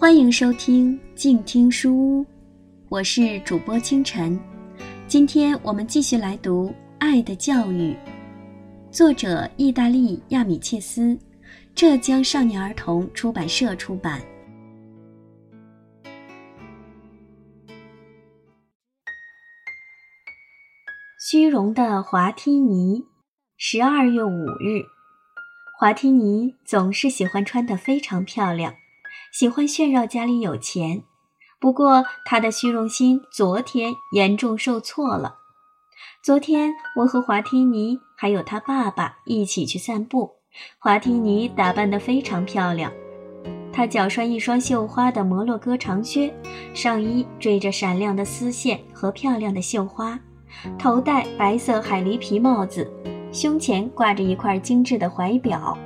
欢迎收听静听书屋，我是主播清晨。今天我们继续来读《爱的教育》，作者意大利亚米切斯，浙江少年儿童出版社出版。虚荣的华梯尼，十二月五日。华梯尼总是喜欢穿得非常漂亮，喜欢炫耀家里有钱。不过，他的虚荣心昨天严重受挫了。昨天，我和华梯尼还有他爸爸一起去散步。华梯尼打扮得非常漂亮，她脚穿一双绣花的摩洛哥长靴，上衣缀着闪亮的丝线和漂亮的绣花。头戴白色海狸皮帽子，胸前挂着一块精致的怀表。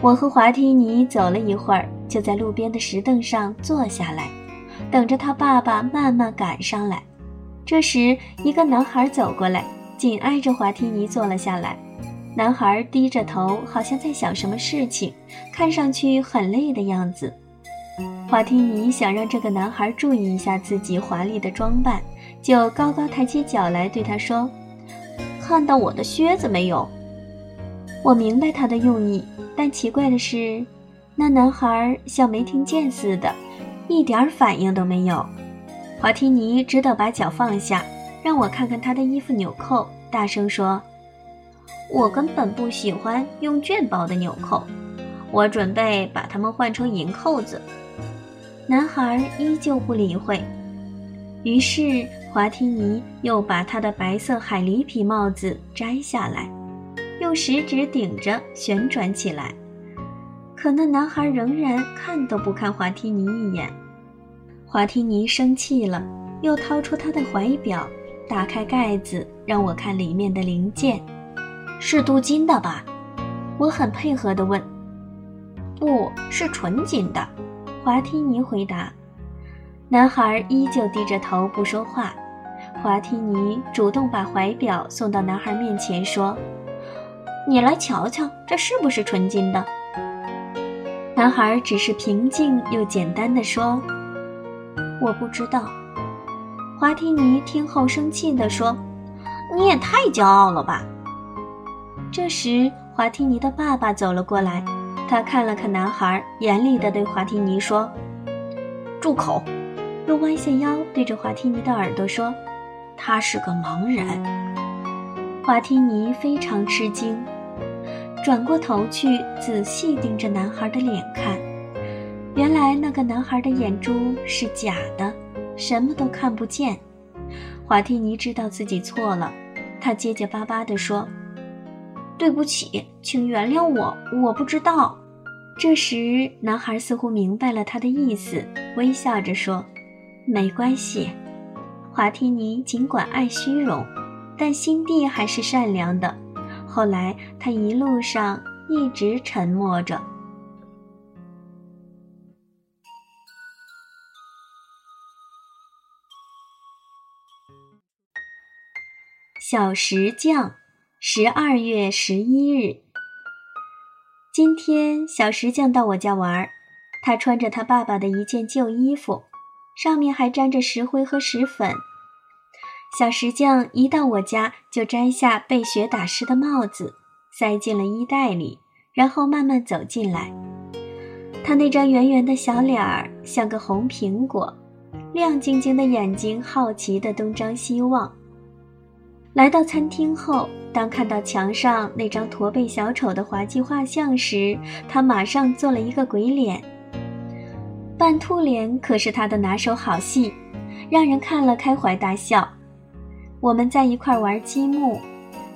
我和华提尼走了一会儿，就在路边的石凳上坐下来，等着他爸爸慢慢赶上来。这时，一个男孩走过来，紧挨着华梯尼坐了下来。男孩低着头，好像在想什么事情，看上去很累的样子。华梯尼想让这个男孩注意一下自己华丽的装扮。就高高抬起脚来对他说：“看到我的靴子没有？”我明白他的用意，但奇怪的是，那男孩像没听见似的，一点反应都没有。华提尼只得把脚放下，让我看看他的衣服纽扣，大声说：“我根本不喜欢用绢包的纽扣，我准备把它们换成银扣子。”男孩依旧不理会，于是。华提尼又把他的白色海狸皮帽子摘下来，用食指顶着旋转起来。可那男孩仍然看都不看华提尼一眼。华提尼生气了，又掏出他的怀表，打开盖子让我看里面的零件，是镀金的吧？我很配合地问。不是纯金的，华提尼回答。男孩依旧低着头不说话。华提尼主动把怀表送到男孩面前，说：“你来瞧瞧，这是不是纯金的？”男孩只是平静又简单的说：“我不知道。”华提尼听后生气地说：“你也太骄傲了吧！”这时，华提尼的爸爸走了过来，他看了看男孩，严厉地对华提尼说：“住口！”又弯下腰对着华提尼的耳朵说。他是个盲人。华提尼非常吃惊，转过头去仔细盯着男孩的脸看。原来那个男孩的眼珠是假的，什么都看不见。华提尼知道自己错了，他结结巴巴地说：“对不起，请原谅我，我不知道。”这时，男孩似乎明白了他的意思，微笑着说：“没关系。”华提尼尽管爱虚荣，但心地还是善良的。后来，他一路上一直沉默着。小石匠，十二月十一日。今天，小石匠到我家玩，他穿着他爸爸的一件旧衣服。上面还沾着石灰和石粉。小石匠一到我家，就摘下被雪打湿的帽子，塞进了衣袋里，然后慢慢走进来。他那张圆圆的小脸儿像个红苹果，亮晶晶的眼睛好奇地东张西望。来到餐厅后，当看到墙上那张驼背小丑的滑稽画像时，他马上做了一个鬼脸。扮兔脸可是他的拿手好戏，让人看了开怀大笑。我们在一块玩积木，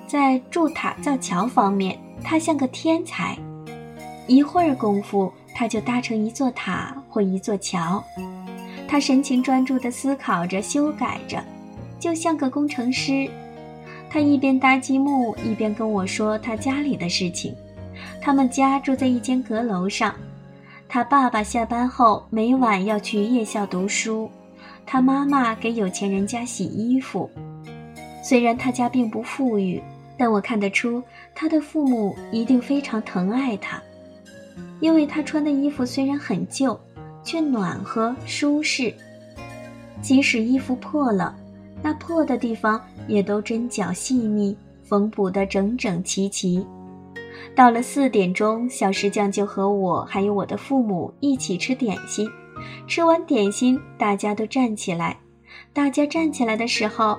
在筑塔造桥方面，他像个天才。一会儿功夫，他就搭成一座塔或一座桥。他神情专注地思考着、修改着，就像个工程师。他一边搭积木，一边跟我说他家里的事情。他们家住在一间阁楼上。他爸爸下班后每晚要去夜校读书，他妈妈给有钱人家洗衣服。虽然他家并不富裕，但我看得出他的父母一定非常疼爱他，因为他穿的衣服虽然很旧，却暖和舒适。即使衣服破了，那破的地方也都针脚细密，缝补得整整齐齐。到了四点钟，小石匠就和我还有我的父母一起吃点心。吃完点心，大家都站起来。大家站起来的时候，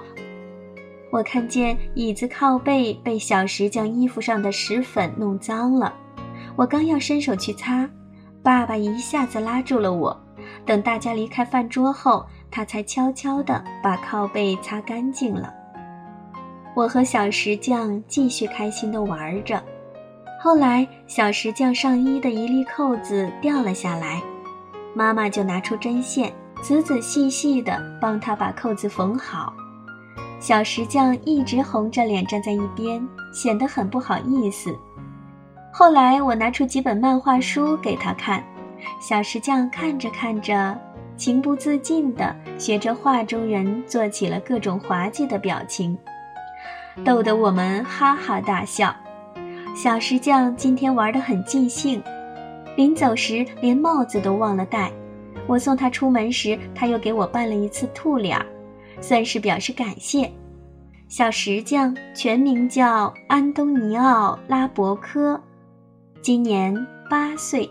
我看见椅子靠背被小石匠衣服上的石粉弄脏了。我刚要伸手去擦，爸爸一下子拉住了我。等大家离开饭桌后，他才悄悄地把靠背擦干净了。我和小石匠继续开心地玩着。后来，小石匠上衣的一粒扣子掉了下来，妈妈就拿出针线，仔仔细细地帮他把扣子缝好。小石匠一直红着脸站在一边，显得很不好意思。后来，我拿出几本漫画书给他看，小石匠看着看着，情不自禁地学着画中人做起了各种滑稽的表情，逗得我们哈哈大笑。小石匠今天玩得很尽兴，临走时连帽子都忘了戴。我送他出门时，他又给我扮了一次兔脸儿，算是表示感谢。小石匠全名叫安东尼奥·拉伯科，今年八岁。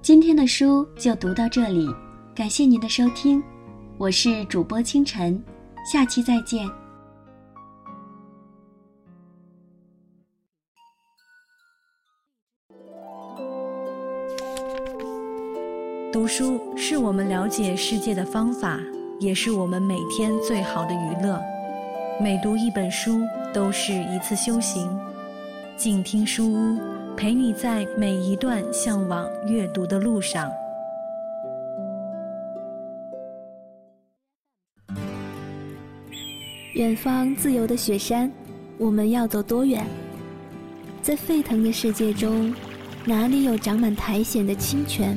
今天的书就读到这里，感谢您的收听。我是主播清晨，下期再见。读书是我们了解世界的方法，也是我们每天最好的娱乐。每读一本书都是一次修行。静听书屋，陪你在每一段向往阅读的路上。远方自由的雪山，我们要走多远？在沸腾的世界中，哪里有长满苔藓的清泉？